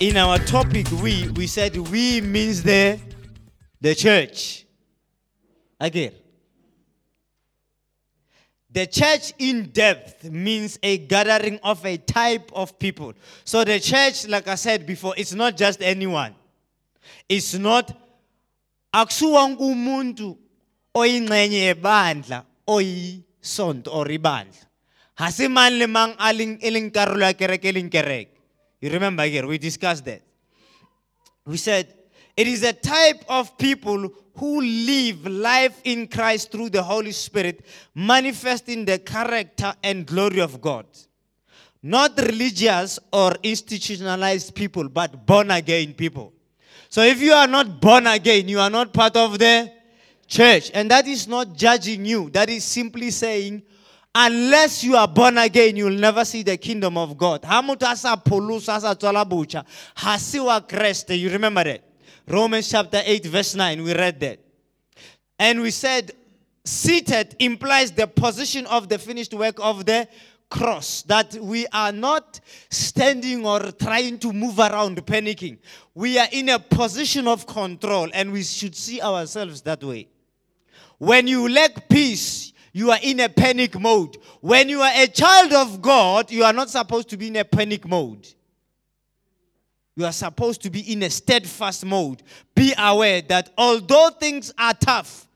in our topic, we we said we means the the church. Again. The church in depth means a gathering of a type of people. So the church, like I said before, it's not just anyone. It's not akusuwonke umuntu oyingxenye yebandla oyisonto or ibandla. Hasi man le mang aling eling karolo ya kereke eling kereke. You remember here we discussed that. We said it is a type of people who live life in Christ through the Holy Spirit, manifesting the character and glory of God. Not religious or institutionalized people, but born again people. So if you are not born again, you are not part of the church. And that is not judging you, that is simply saying, unless you are born again, you will never see the kingdom of God. Se wa You remember that? Romans chapter 8, verse 9, we read that. And we said, seated implies the position of the finished work of the cross. That we are not standing or trying to move around panicking. We are in a position of control and we should see ourselves that way. When you lack peace, you are in a panic mode. When you are a child of God, you are not supposed to be in a panic mode. You are supposed to be in a steadfast mode. Be aware that although things are tough,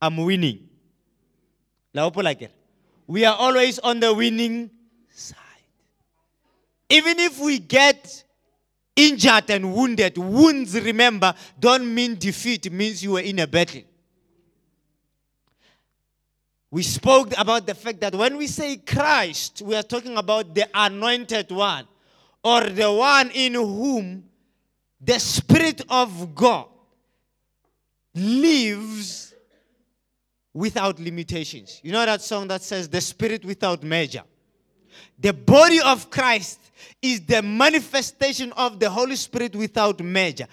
I'm winning. We are always on the winning side. Even if we get injured and wounded, wounds, remember, don't mean defeat, it means you were in a battle. We spoke about the fact that when we say Christ, we are talking about the anointed one or the one in whom the Spirit of God lives without limitations. You know that song that says, The Spirit without measure? The body of Christ is the manifestation of the Holy Spirit without measure.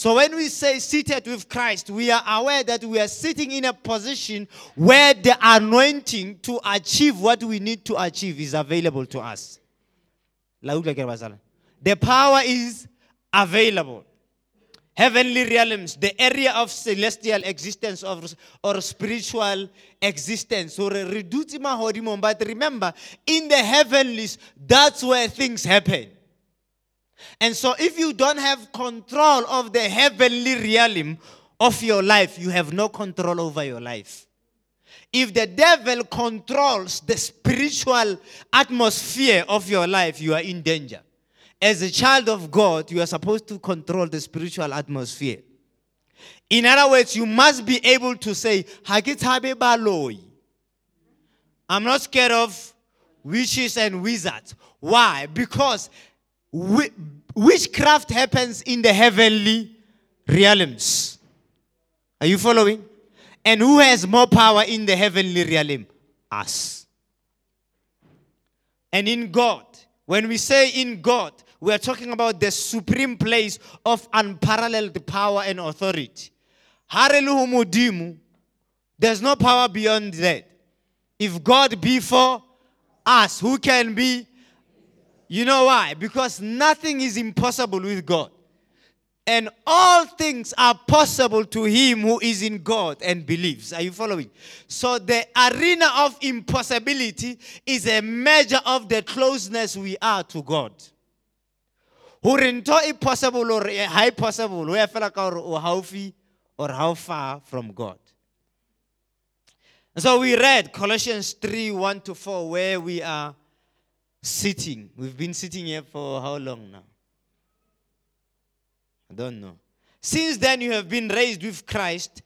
So when we say seated with Christ, we are aware that we are sitting in a position where the anointing to achieve what we need to achieve is available to us. The power is available. Heavenly realms, the area of celestial existence of, or spiritual existence. Or but remember, in the heavenlies, that's where things happen. And so, if you don't have control of the heavenly realm of your life, you have no control over your life. If the devil controls the spiritual atmosphere of your life, you are in danger. As a child of God, you are supposed to control the spiritual atmosphere. In other words, you must be able to say, I'm not scared of witches and wizards. Why? Because witchcraft happens in the heavenly realms. Are you following? And who has more power in the heavenly realm? Us. And in God, when we say in God, we are talking about the supreme place of unparalleled power and authority. There's no power beyond that. If God be for us, who can be you know why? Because nothing is impossible with God. And all things are possible to him who is in God and believes. Are you following? So the arena of impossibility is a measure of the closeness we are to God. Hurinto impossible or high possible, or how far or how far from God. So we read Colossians 3 1 to 4, where we are sitting. We've been sitting here for how long now? I don't know. Since then, you have been raised with Christ.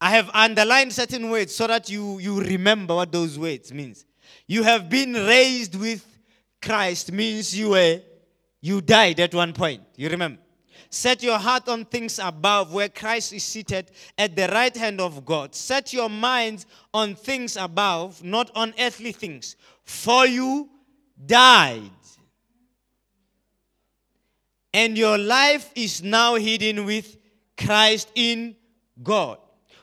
I have underlined certain words so that you, you remember what those words means. You have been raised with Christ means you were you died at one point. You remember? Set your heart on things above where Christ is seated at the right hand of God. Set your minds on things above, not on earthly things. For you died. And your life is now hidden with Christ in God.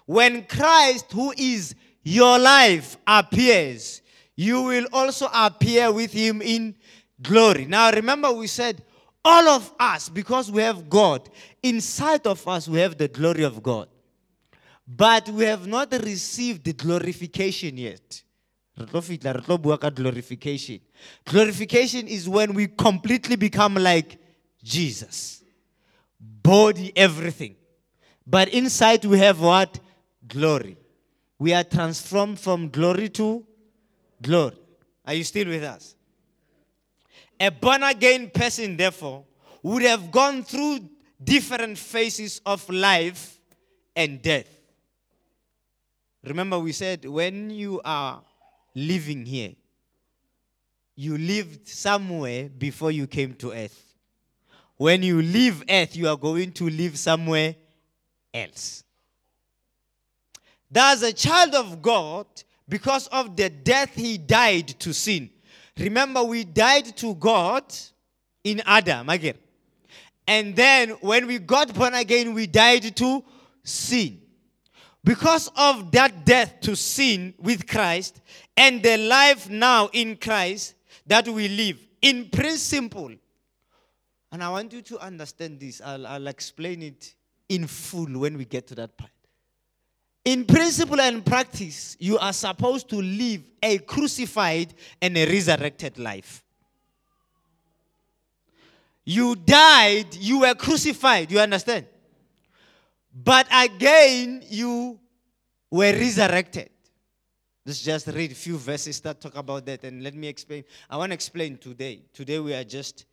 When Christ, who is your life, appears, you will also appear with him in glory. Now, remember, we said all of us, because we have God, inside of us, we have the glory of God. But we have not received the glorification yet. Glorification. Glorification is when we completely become like Jesus. Body, everything. But inside we have what? Glory. We are transformed from glory to glory. Are you still with us? A born again person, therefore, would have gone through different phases of life and death. Remember, we said when you are living here, you lived somewhere before you came to earth. When you leave earth, you are going to live somewhere else. There's a child of God, because of the death he died to sin. Remember, we died to God in Adam again. And then when we got born again, we died to sin. Because of that death to sin with Christ and the life now in Christ that we live, in principle, and I want you to understand this, I'll, I'll explain it in full when we get to that part. In principle and practice, you are supposed to live a crucified and a resurrected life. You died, you were crucified, you understand? But again, you were resurrected. Let's just read a few verses that talk about that and let me explain. I want to explain today. Today we are just,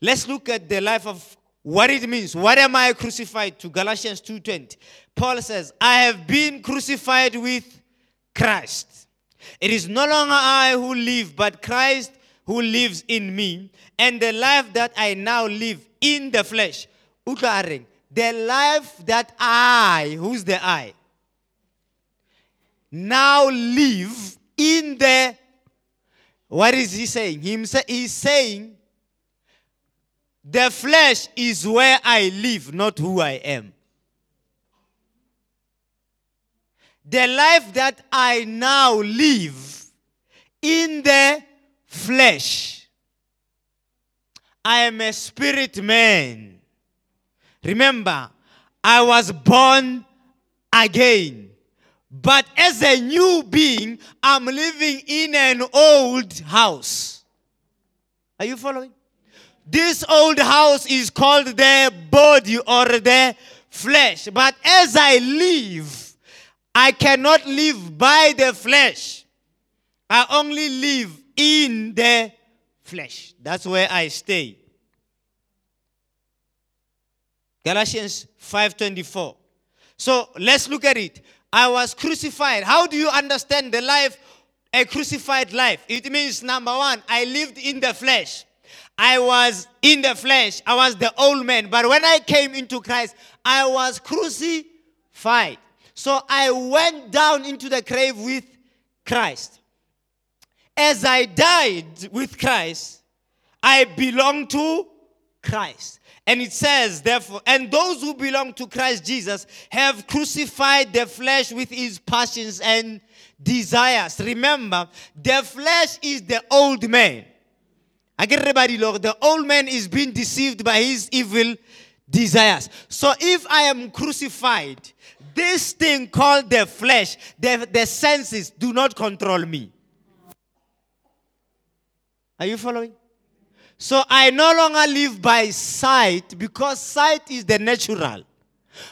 let's look at the life of what it means. What am I crucified to? Galatians 2:20. Paul says, I have been crucified with Christ. It is no longer I who live, but Christ who lives in me. And the life that I now live in the flesh. The life that I, who's the I? Now live in the what is he saying? He's saying the flesh is where I live, not who I am. The life that I now live in the flesh, I am a spirit man. Remember, I was born again. But as a new being, I'm living in an old house. Are you following? This old house is called the body or the flesh. But as I live, I cannot live by the flesh. I only live in the flesh. That's where I stay. Galatians 5:24. So let's look at it. I was crucified. How do you understand the life, a crucified life? It means number one, I lived in the flesh. I was in the flesh. I was the old man. But when I came into Christ, I was crucified. So I went down into the grave with Christ. As I died with Christ, I belong to Christ. And it says, therefore, and those who belong to Christ Jesus have crucified the flesh with his passions and desires. Remember, the flesh is the old man. The old man is being deceived by his evil desires. So if I am crucified, this thing called the flesh, the, the senses do not control me. Are you following? So I no longer live by sight because sight is the natural.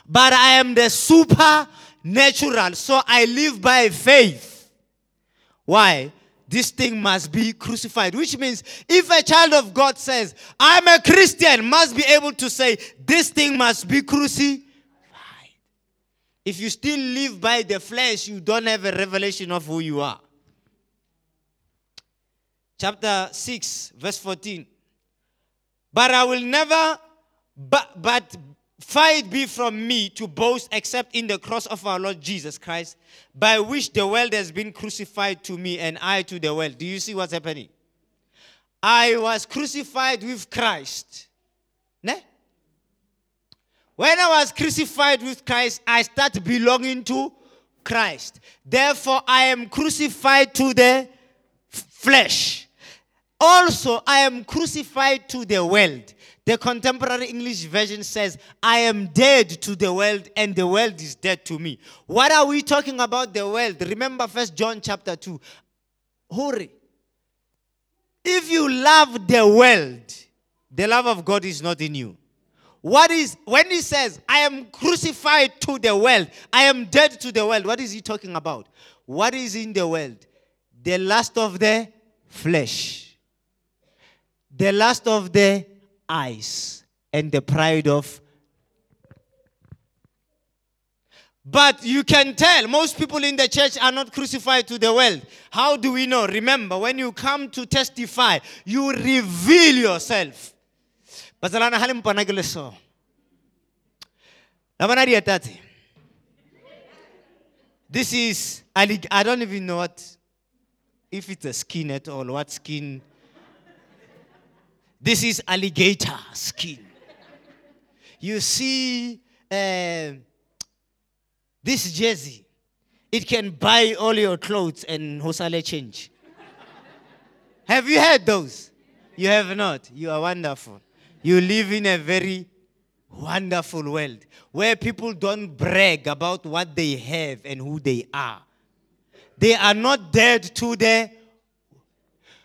But I am the supernatural. So I live by faith. Why? This thing must be crucified. Which means if a child of God says, I'm a Christian, must be able to say, this thing must be crucified. If you still live by the flesh, you don't have a revelation of who you are. Chapter 6, verse 14. But I will never, but, but Fight be from me to boast except in the cross of our Lord Jesus Christ, by which the world has been crucified to me and I to the world. Do you see what's happening? I was crucified with Christ. Ne? When I was crucified with Christ, I start belonging to Christ. Therefore, I am crucified to the flesh. Also, I am crucified to the world. The contemporary English version says, I am dead to the world and the world is dead to me. What are we talking about the world? Remember first John chapter 2. Hurry. If you love the world, the love of God is not in you. What is when he says, I am crucified to the world, I am dead to the world, what is he talking about? What is in the world? The lust of the flesh, the lust of the eyes, and the pride of. But you can tell most people in the church are not crucified to the world. How do we know? Remember, when you come to testify, you reveal yourself. bazalana dieta this is i don't even know what if it's a skin at all what skin this is alligator skin. You see uh, this jersey it can buy all your clothes and hosale change. Have you heard those? You have not. You are wonderful. You live in a very wonderful world where people don't brag about what they have and who they are. They are not dead to the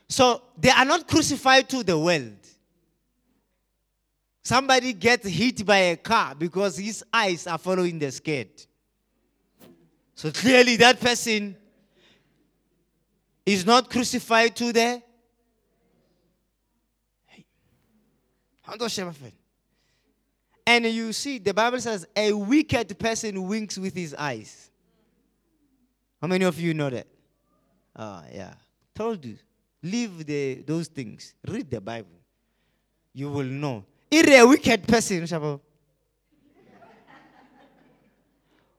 so they are not crucified to the world. Somebody gets hit by a car because his eyes are following the skate. So clearly that person is not crucified to the And you see, the Bible says a wicked person winks with his eyes. How many of you know that? Ah, yeah. Told you. Leave the, those things. Read the Bible. You will know. If a wicked person,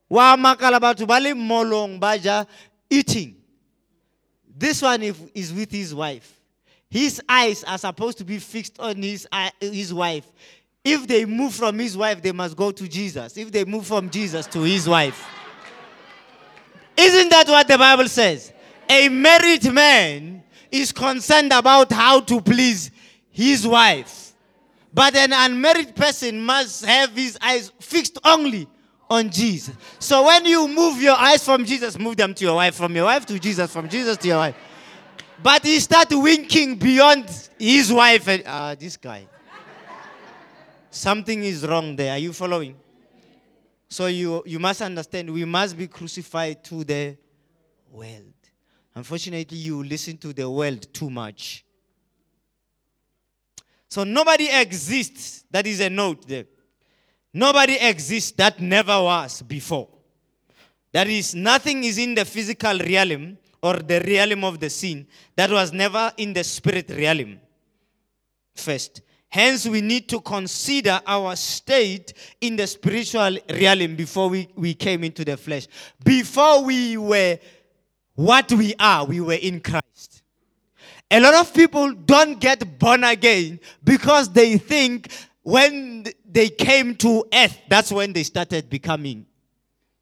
wa makala batho ba le molong ba eating this one is with his wife his eyes are supposed to be fixed on his, uh, his wife. If they move from his wife, they must go to Jesus. If they move from Jesus to his wife. Isn't that what the Bible says? A married man is concerned about how to please his wife. But an unmarried person must have his eyes fixed only on Jesus. So when you move your eyes from Jesus, move them to your wife, from your wife to Jesus, from Jesus to your wife. But he started winking beyond his wife. And, uh, this guy. Something is wrong there. Are you following? So you, you must understand we must be crucified to the world. Unfortunately, you listen to the world too much. So nobody exists. That is a note there. Nobody exists that never was before. That is, nothing is in the physical realm or the realm of the sin that was never in the spirit realm first. Hence, we need to consider our state in the spiritual realm before we, we came into the flesh. Before we were what we are, we were in Christ. A lot of people don't get born again because they think when they came to earth, that's when they started becoming.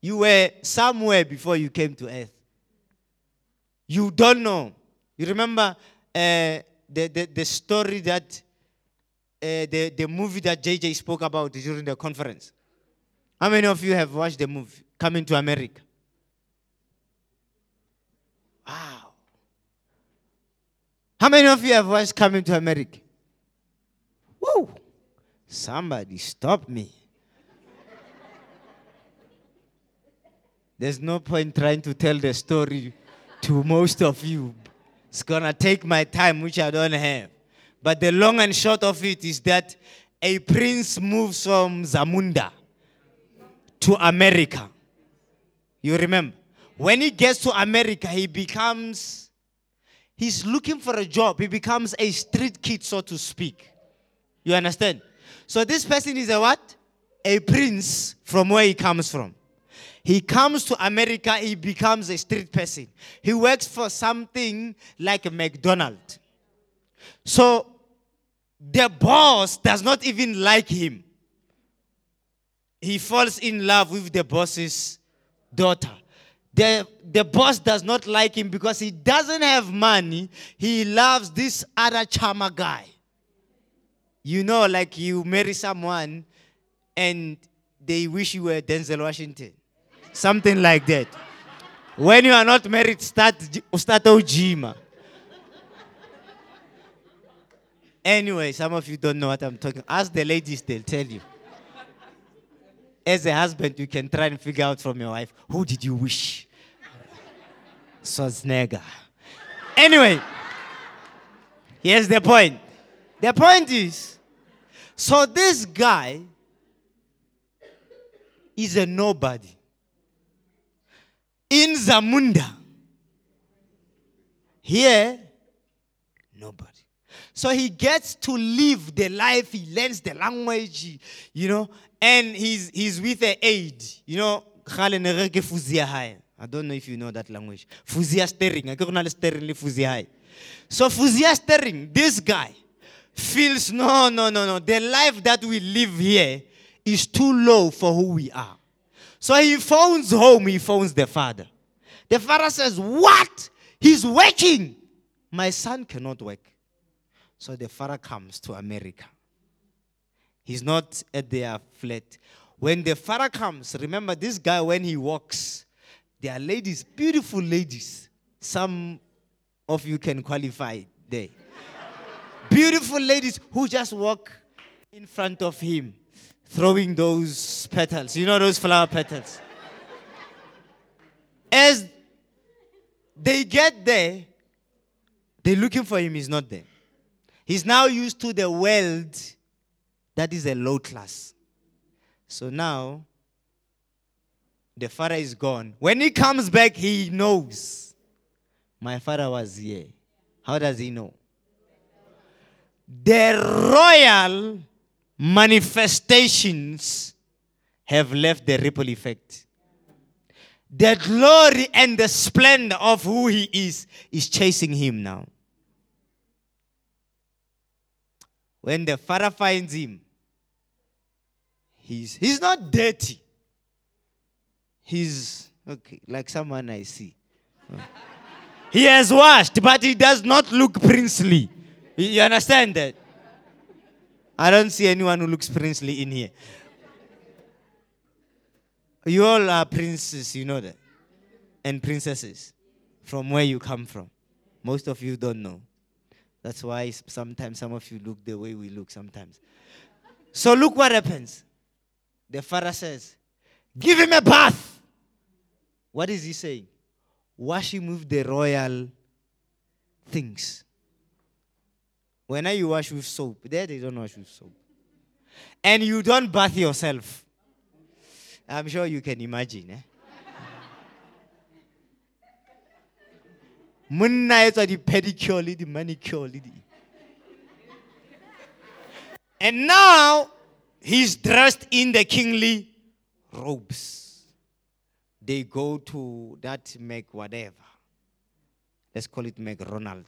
You were somewhere before you came to earth. You don't know. You remember uh, the, the, the story that, uh, the, the movie that JJ spoke about during the conference? How many of you have watched the movie, Coming to America? Wow. How many of you have watched Coming to America? Whoa. Somebody stop me. There's no point trying to tell the story to most of you. It's going to take my time, which I don't have. But the long and short of it is that a prince moves from Zamunda to America. You remember? When he gets to America, he becomes, he's looking for a job. He becomes a street kid, so to speak. You understand? So this person is a what? A prince from where he comes from. He comes to America, he becomes a street person. He works for something like a McDonald's. So the boss does not even like him. He falls in love with the boss's daughter. The, the boss does not like him because he doesn't have money. He loves this other chama guy. You know, like you marry someone and they wish you were Denzel Washington. Something like that. When you are not married, start, start Ojima. Anyway, some of you don't know what I'm talking. Ask the ladies, they'll tell you. As a husband, you can try and figure out from your wife, who did you wish? Schwarzenegger. Anyway, here's the point. The point is, so this guy is a nobody. In Zamunda. Here, nobody. So he gets to live the life, he learns the language, you know, and he's, he's with an aide. You know, I don't know if you know that language. Fuzia steering. I. So fuzia steering, this guy feels no, no, no, no. The life that we live here is too low for who we are. So he phones home, he phones the father. The father says, What? He's working. My son cannot work. So the father comes to America. He's not at their flat. When the father comes, remember this guy, when he walks, there are ladies, beautiful ladies. Some of you can qualify there. beautiful ladies who just walk in front of him, throwing those petals. You know those flower petals? As they get there, they're looking for him, he's not there. He's now used to the world that is a low class. So now, the father is gone. When he comes back, he knows my father was here. How does he know? The royal manifestations have left the ripple effect. The glory and the splendor of who he is is chasing him now. When the father finds him, he's, he's not dirty. He's okay, like someone I see. he has washed, but he does not look princely. You understand that? I don't see anyone who looks princely in here. You all are princes, you know that. And princesses from where you come from. Most of you don't know. That's why sometimes some of you look the way we look sometimes. So look what happens. The father says, Give him a bath. What is he saying? Wash him with the royal things. When you wash with soap, there they don't wash with soap. And you don't bath yourself. I'm sure you can imagine. Eh? Monna etsa di-pedicure le di-manicure le di. And now he's dressed in the kingly robes. They go to that Mac whatever. Let's call it McDonald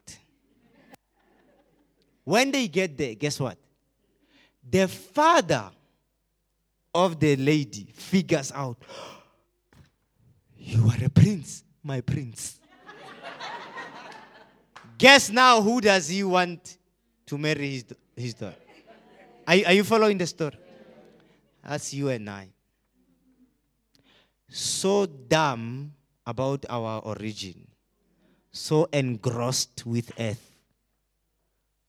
when they get there guess what? The father of the lady figures out you are a prince my prince Guess now who does he want to marry his, his daughter? Are, are you following the story? That's you and I. So dumb about our origin, so engrossed with earth.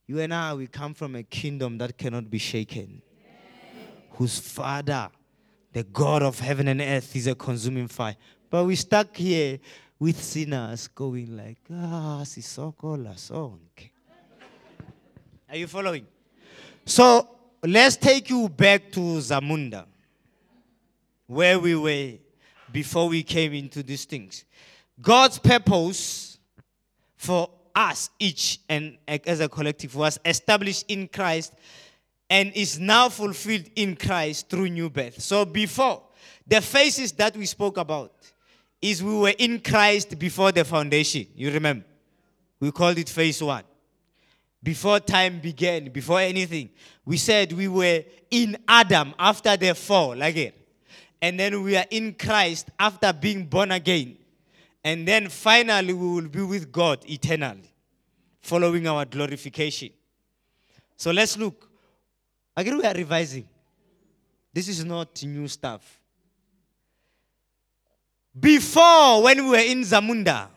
You and I, we come from a kingdom that cannot be shaken, whose father, the God of heaven and earth, is a consuming fire. But we stuck here with sinners going like, ah, sisoko la sonke. Are you following? So let's take you back to Zamunda, where we were before we came into these things. God's purpose for us each and as a collective was established in Christ and is now fulfilled in Christ through new birth. So before the phases that we spoke about, is we were in Christ before the foundation. You remember? We called it phase one. Before time began, before anything, we said we were in Adam after the fall again. And then we are in Christ after being born again. And then finally, we will be with God eternally, following our glorification. So let's look. Again, we are revising. This is not new stuff. Before, when we were in Zamunda,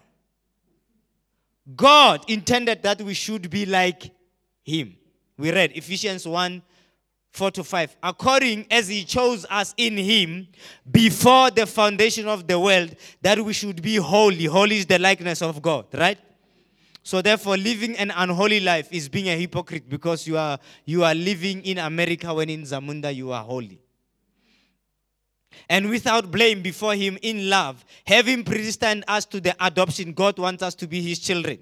God intended that we should be like Him. We read Ephesians 1 4 to 5. According as He chose us in Him before the foundation of the world, that we should be holy. Holy is the likeness of God, right? So therefore, living an unholy life is being a hypocrite because you are you are living in America when in Zamunda you are holy and without blame before Him in love, having predestined us to the adoption. God wants us to be His children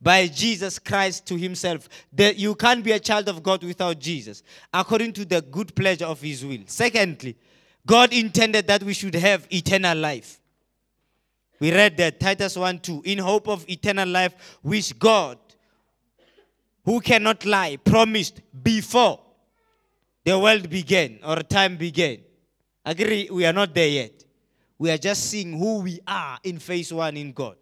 by Jesus Christ to Himself. That you can't be a child of God without Jesus, according to the good pleasure of His will. Secondly, God intended that we should have eternal life. We read that Titus 1 2, in hope of eternal life, which God, who cannot lie, promised before the world began or time began. Agree, we are not there yet. We are just seeing who we are in phase one in God.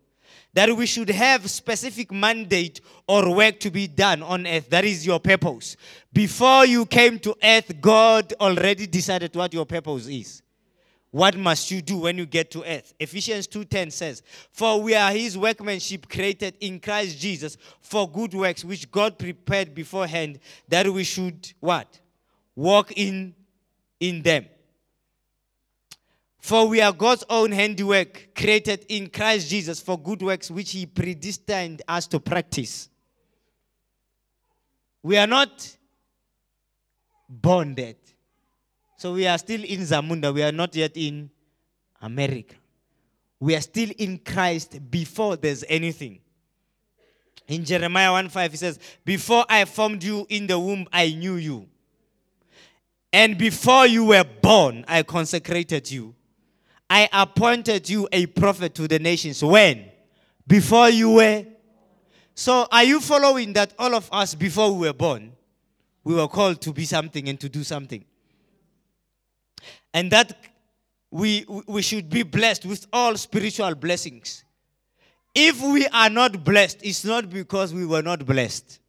That we should have specific mandate or work to be done on earth. That is your purpose. Before you came to earth, God already decided what your purpose is. What must you do when you get to earth? Ephesians 2:10 says, "For we are his workmanship created in Christ Jesus for good works which God prepared beforehand that we should what? Walk in in them." For we are God's own handiwork, created in Christ Jesus for good works which He predestined us to practice. We are not bonded. So we are still in Zamunda. We are not yet in America. We are still in Christ before there's anything. In Jeremiah 1 5, he says, Before I formed you in the womb, I knew you. And before you were born, I consecrated you. I appointed you a prophet to the nations. When? Before you were. So, are you following that all of us, before we were born, we were called to be something and to do something? And that we, we should be blessed with all spiritual blessings. If we are not blessed, it's not because we were not blessed.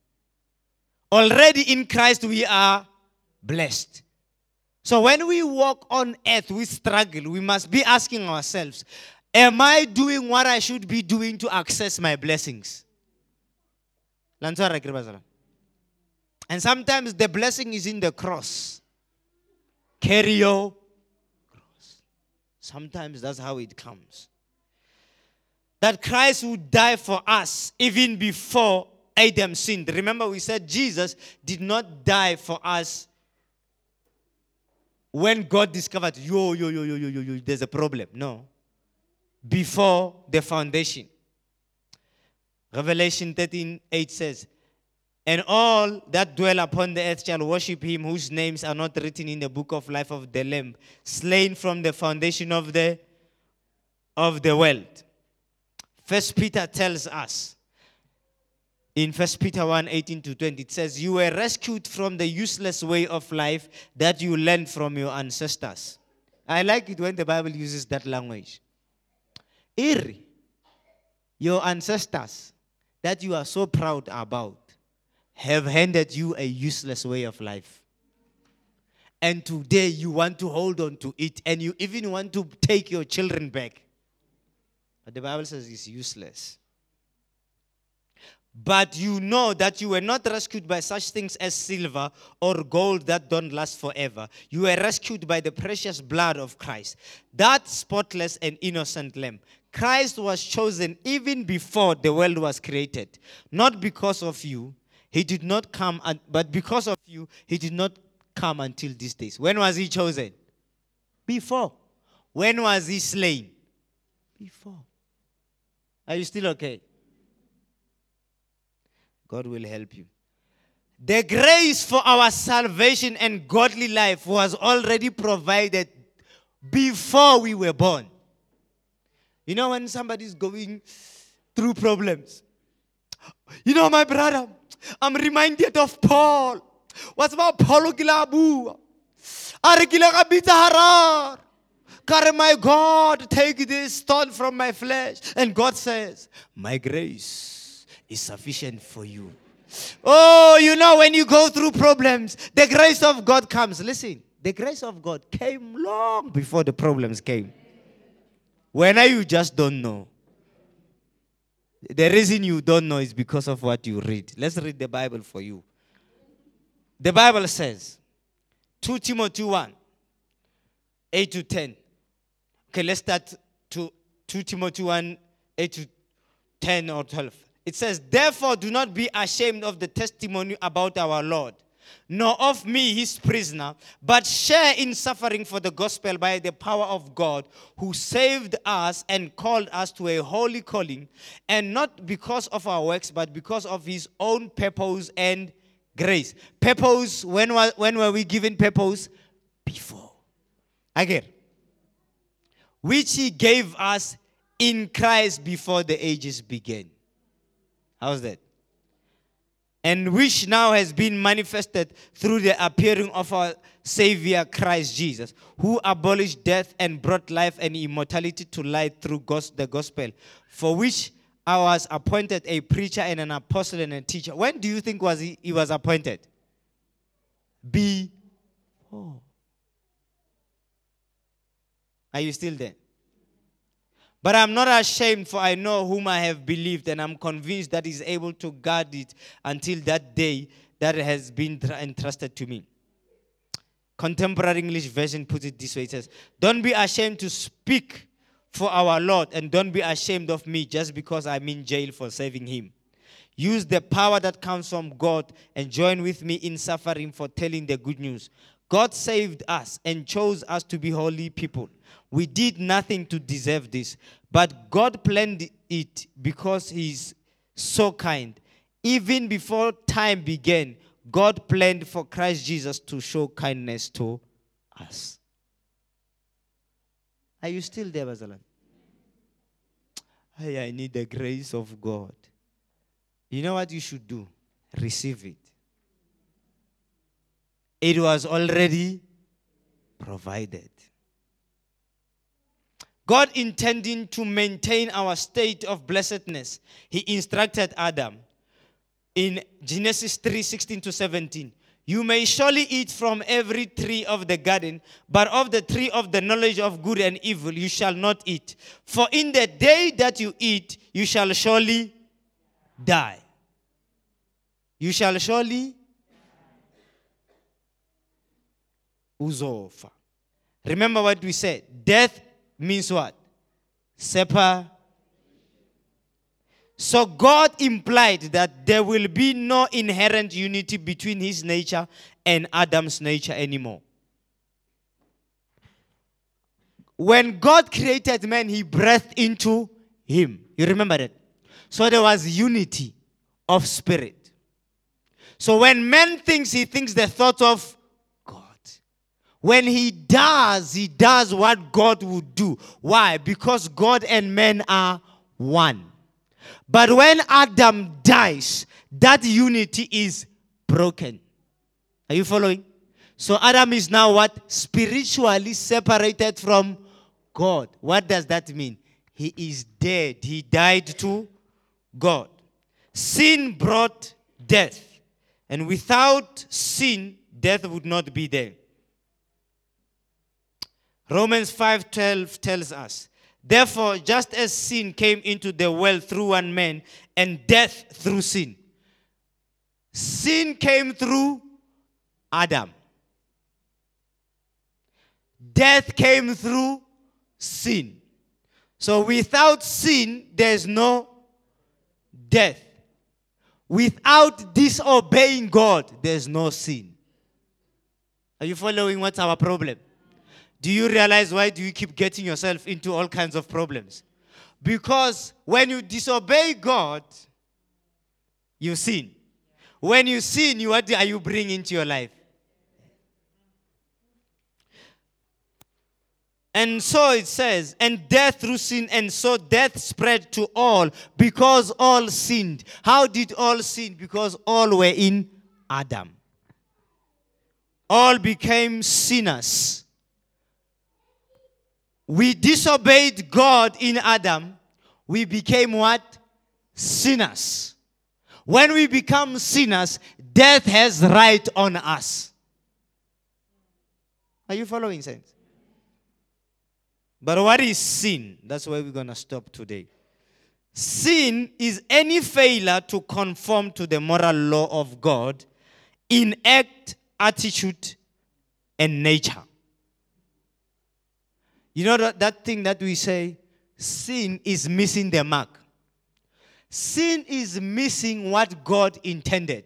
Already in Christ, we are blessed. So when we walk on earth, we struggle. We must be asking ourselves, Am I doing what I should be doing to access my blessings? And sometimes the blessing is in the cross. Carry your cross. Sometimes that's how it comes. That Christ would die for us even before Adam sinned. Remember, we said Jesus did not die for us when God discovered, yo, yo, yo, yo, yo, yo, yo, there's a problem. No. Before the foundation. Revelation 13 8 says, And all that dwell upon the earth shall worship him whose names are not written in the book of life of the Lamb, slain from the foundation of the of the world. First Peter tells us in 1 Peter 1 18 to 20, it says, You were rescued from the useless way of life that you learned from your ancestors. I like it when the Bible uses that language. Iri, your ancestors that you are so proud about have handed you a useless way of life. And today you want to hold on to it and you even want to take your children back. But the Bible says it's useless. But you know that you were not rescued by such things as silver or gold that don't last forever. You were rescued by the precious blood of Christ, that spotless and innocent lamb. Christ was chosen even before the world was created, not because of you. He did not come, but because of you, he did not come until these days. When was he chosen? Before. When was he slain? Before. Are you still okay? God will help you. The grace for our salvation and godly life was already provided before we were born. You know, when somebody's going through problems, you know, my brother, I'm reminded of Paul. What's about Paulo Gilabu? Are harar. God, my God, take this stone from my flesh. And God says, My grace is sufficient for you. Oh, you know, when you go through problems, the grace of God comes. Listen, the grace of God came long before the problems came. When you just don't know. The reason you don't know is because of what you read. Let's read the Bible for you. The Bible says, 2 Timothy 1, 8 to 10. Okay, let's start to 2 Timothy 1, 8 to 10 or 12. It says, Therefore, do not be ashamed of the testimony about our Lord, nor of me, his prisoner, but share in suffering for the gospel by the power of God, who saved us and called us to a holy calling, and not because of our works, but because of his own purpose and grace. Purpose, when, were, when were we given purpose? Before. Again. Which he gave us in Christ before the ages began. How's that? And which now has been manifested through the appearing of our Savior Christ Jesus, who abolished death and brought life and immortality to light through the gospel, for which I was appointed a preacher and an apostle and a teacher. When do you think was he, he was appointed? Before. Are you still there? But I'm not ashamed, for I know whom I have believed, and I'm convinced that He's able to guard it until that day that has been entrusted to me. Contemporary English version puts it this way it says, Don't be ashamed to speak for our Lord, and don't be ashamed of me just because I'm in jail for saving Him. Use the power that comes from God and join with me in suffering for telling the good news. God saved us and chose us to be holy people. We did nothing to deserve this, but God planned it because He's so kind. Even before time began, God planned for Christ Jesus to show kindness to us. Are you still there, Bazalan? Hey, I need the grace of God. You know what you should do? Receive it. It was already provided. God intending to maintain our state of blessedness, He instructed Adam in Genesis 3 16 to 17. You may surely eat from every tree of the garden, but of the tree of the knowledge of good and evil you shall not eat. For in the day that you eat, you shall surely die. You shall surely uzofa. Remember what we said. Death means what? Separate. So God implied that there will be no inherent unity between his nature and Adam's nature anymore. When God created man, he breathed into him. You remember that? So there was unity of spirit. So when man thinks, he thinks the thought of when he does, he does what God would do. Why? Because God and man are one. But when Adam dies, that unity is broken. Are you following? So Adam is now what? Spiritually separated from God. What does that mean? He is dead. He died to God. Sin brought death. And without sin, death would not be there. Romans 5:12 tells us, Therefore, just as sin came into the world through one man and death through sin, sin came through Adam. Death came through sin. So without sin, there's no death. Without disobeying God, there's no sin. Are you following what's our problem? Do you realize why do you keep getting yourself into all kinds of problems? Because when you disobey God, you sin. When you sin, what are you bringing into your life? And so it says, and death through sin, and so death spread to all because all sinned. How did all sin? Because all were in Adam. All became sinners. We disobeyed God in Adam, we became what? Sinners. When we become sinners, death has right on us. Are you following, saints? But what is sin? That's where we're going to stop today. Sin is any failure to conform to the moral law of God in act, attitude, and nature. You know that, that thing that we say, sin is missing the mark. Sin is missing what God intended.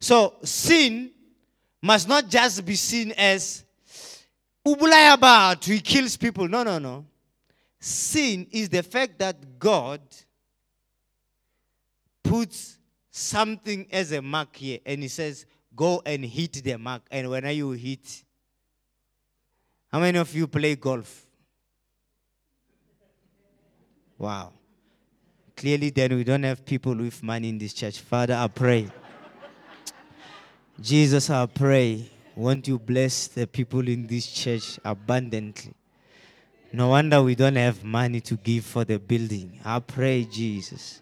So, sin must not just be seen as ubulaya he kills people. No, no, no. Sin is the fact that God puts something as a mark here and he says, Go and hit the mark. And when you hit, how many of you play golf? Wow. Clearly, then we don't have people with money in this church. Father, I pray. Jesus, I pray. Won't you bless the people in this church abundantly? No wonder we don't have money to give for the building. I pray, Jesus.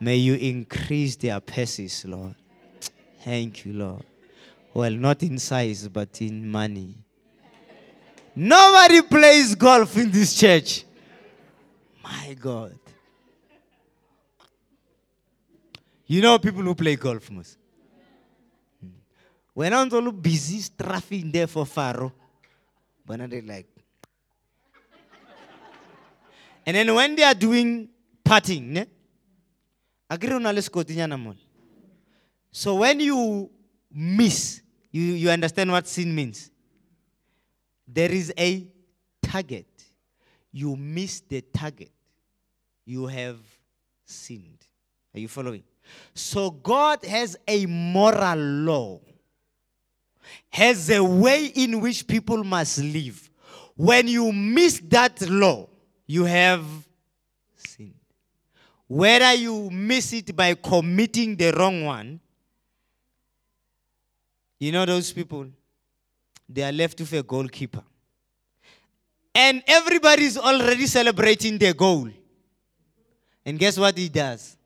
May you increase their passes, Lord. Thank you, Lord. Well, not in size, but in money. Nobody plays golf in this church. My God. You know people who play golf, most. Hmm. When I'm all busy strafing there for Pharaoh, but they like. And then when they are doing putting, ne? So when you miss, you, you understand what sin means. There is a target. You miss the target. You have sinned. Are you following? So God has a moral law, has a way in which people must live. When you miss that law, you have sinned. Whether you miss it by committing the wrong one, you know those people, they are left with a goalkeeper. And everybody is already celebrating their goal. And guess what he does?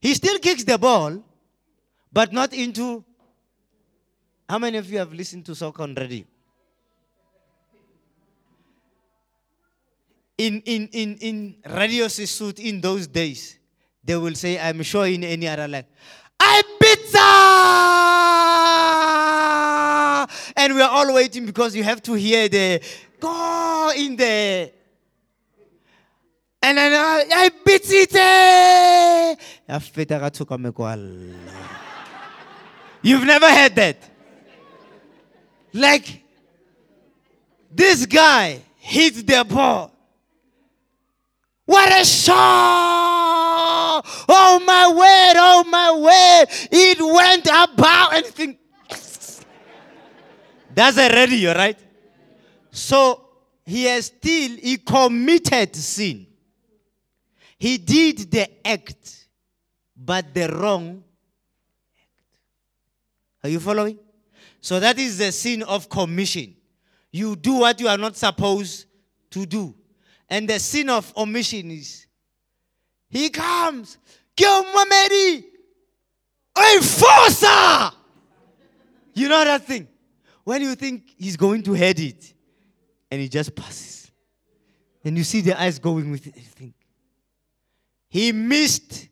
He still kicks the ball, but not into. How many of you have listened to soccer radio? In, in, in, in radio suit in those days, they will say, I'm sure in any other language, I pizza! And we're all waiting because you have to hear the go in there. And then I, I beat it. Eh? You've never heard that. Like this guy hit the ball. What a shot! Oh my word, oh my word. It went about anything. That's a radio, right? So he has still he committed sin. He did the act, but the wrong act. Are you following? So that is the sin of commission. You do what you are not supposed to do. And the sin of omission is he comes, kill Mary, enforcer. You know that thing? When you think he's going to head it, and he just passes. And you see the eyes going with it, you think, he missed.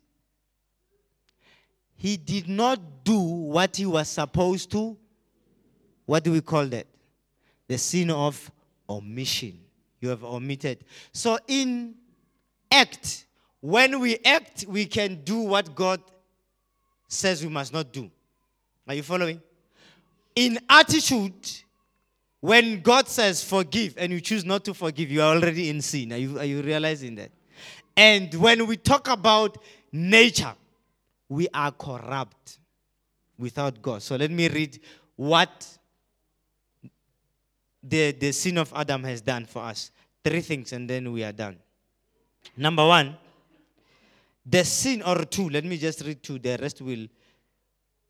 He did not do what he was supposed to. What do we call that? The sin of omission. You have omitted. So in act, when we act, we can do what God says we must not do. Are you following? In attitude, when God says forgive and you choose not to forgive, you are already in sin. Are you, are you realizing that? And when we talk about nature, we are corrupt without God. So let me read what the, the sin of Adam has done for us. Three things, and then we are done. Number one, the sin, or two, let me just read two, the rest will.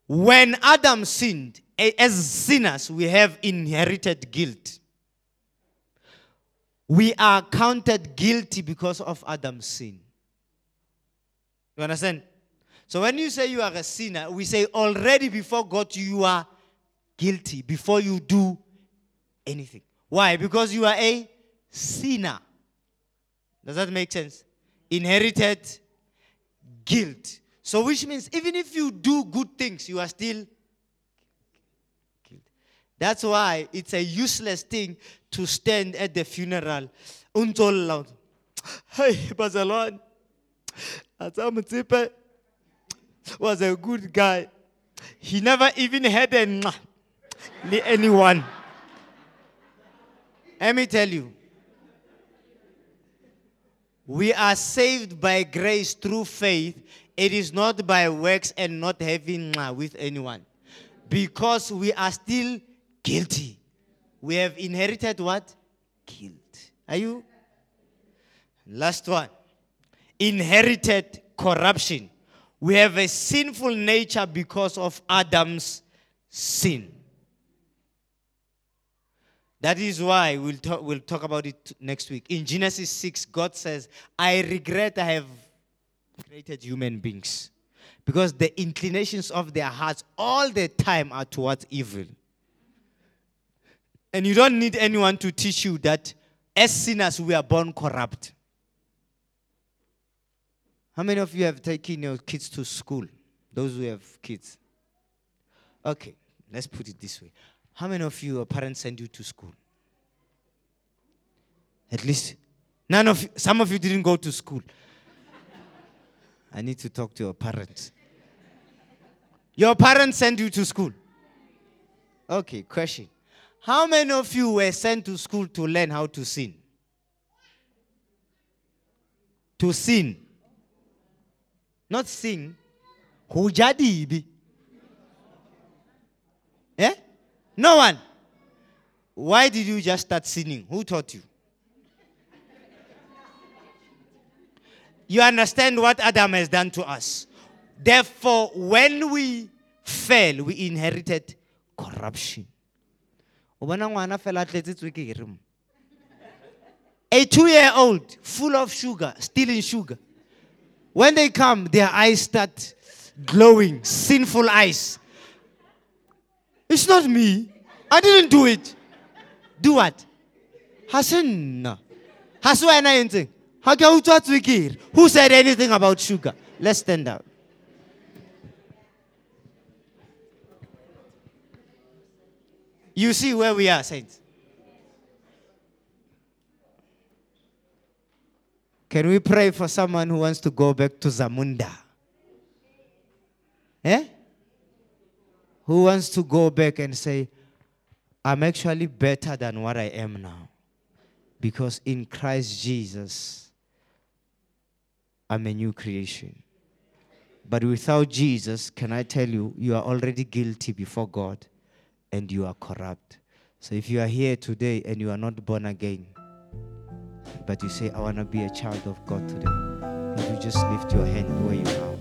When Adam sinned, as sinners, we have inherited guilt. we are counted guilty because of Adam's sin. You understand? So when you say you are a sinner, we say already before God you are guilty before you do anything. Why? Because you are a sinner. Does that make sense? Inherited guilt. So, which means even if you do good things, you are still killed. That's why it's a useless thing to stand at the funeral. Untold loud. Hey, Bazalon. Atsamutipe was a good guy. He never even had a anyone. Let me tell you. We are saved by grace through faith. It is not by works and not having with anyone. Because we are still guilty. We have inherited what? Guilt. Are you? Last one. Inherited corruption. We have a sinful nature because of Adam's sin. That is why we'll talk, we'll talk about it next week. In Genesis 6, God says, I regret I have created human beings because the inclinations of their hearts all the time are towards evil. And you don't need anyone to teach you that as sinners we are born corrupt. How many of you have taken your kids to school? Those who have kids. Okay, let's put it this way. How many of you, your parents, send you to school? At least none of you, some of you didn't go to school. I need to talk to your parents. Your parents sent you to school. Okay, question. How many of you were sent to school to learn how to sin? To sin. Not sing. Hujadibi. Eh? No one. Why did you just start sinning? Who taught you? You understand what Adam has done to us. Therefore, when we fell, we inherited corruption. A two year old full of sugar, stealing sugar. When they come, their eyes start glowing, sinful eyes. It's not me. I didn't do it. Do what? Hassan. Haswa anything. Who said anything about sugar? Let's stand up. You see where we are, saints. Can we pray for someone who wants to go back to Zamunda? Eh? Who wants to go back and say, I'm actually better than what I am now. Because in Christ Jesus, I'm a new creation. But without Jesus, can I tell you, you are already guilty before God and you are corrupt. So if you are here today and you are not born again, but you say, I want to be a child of God today, you just lift your hand where you are.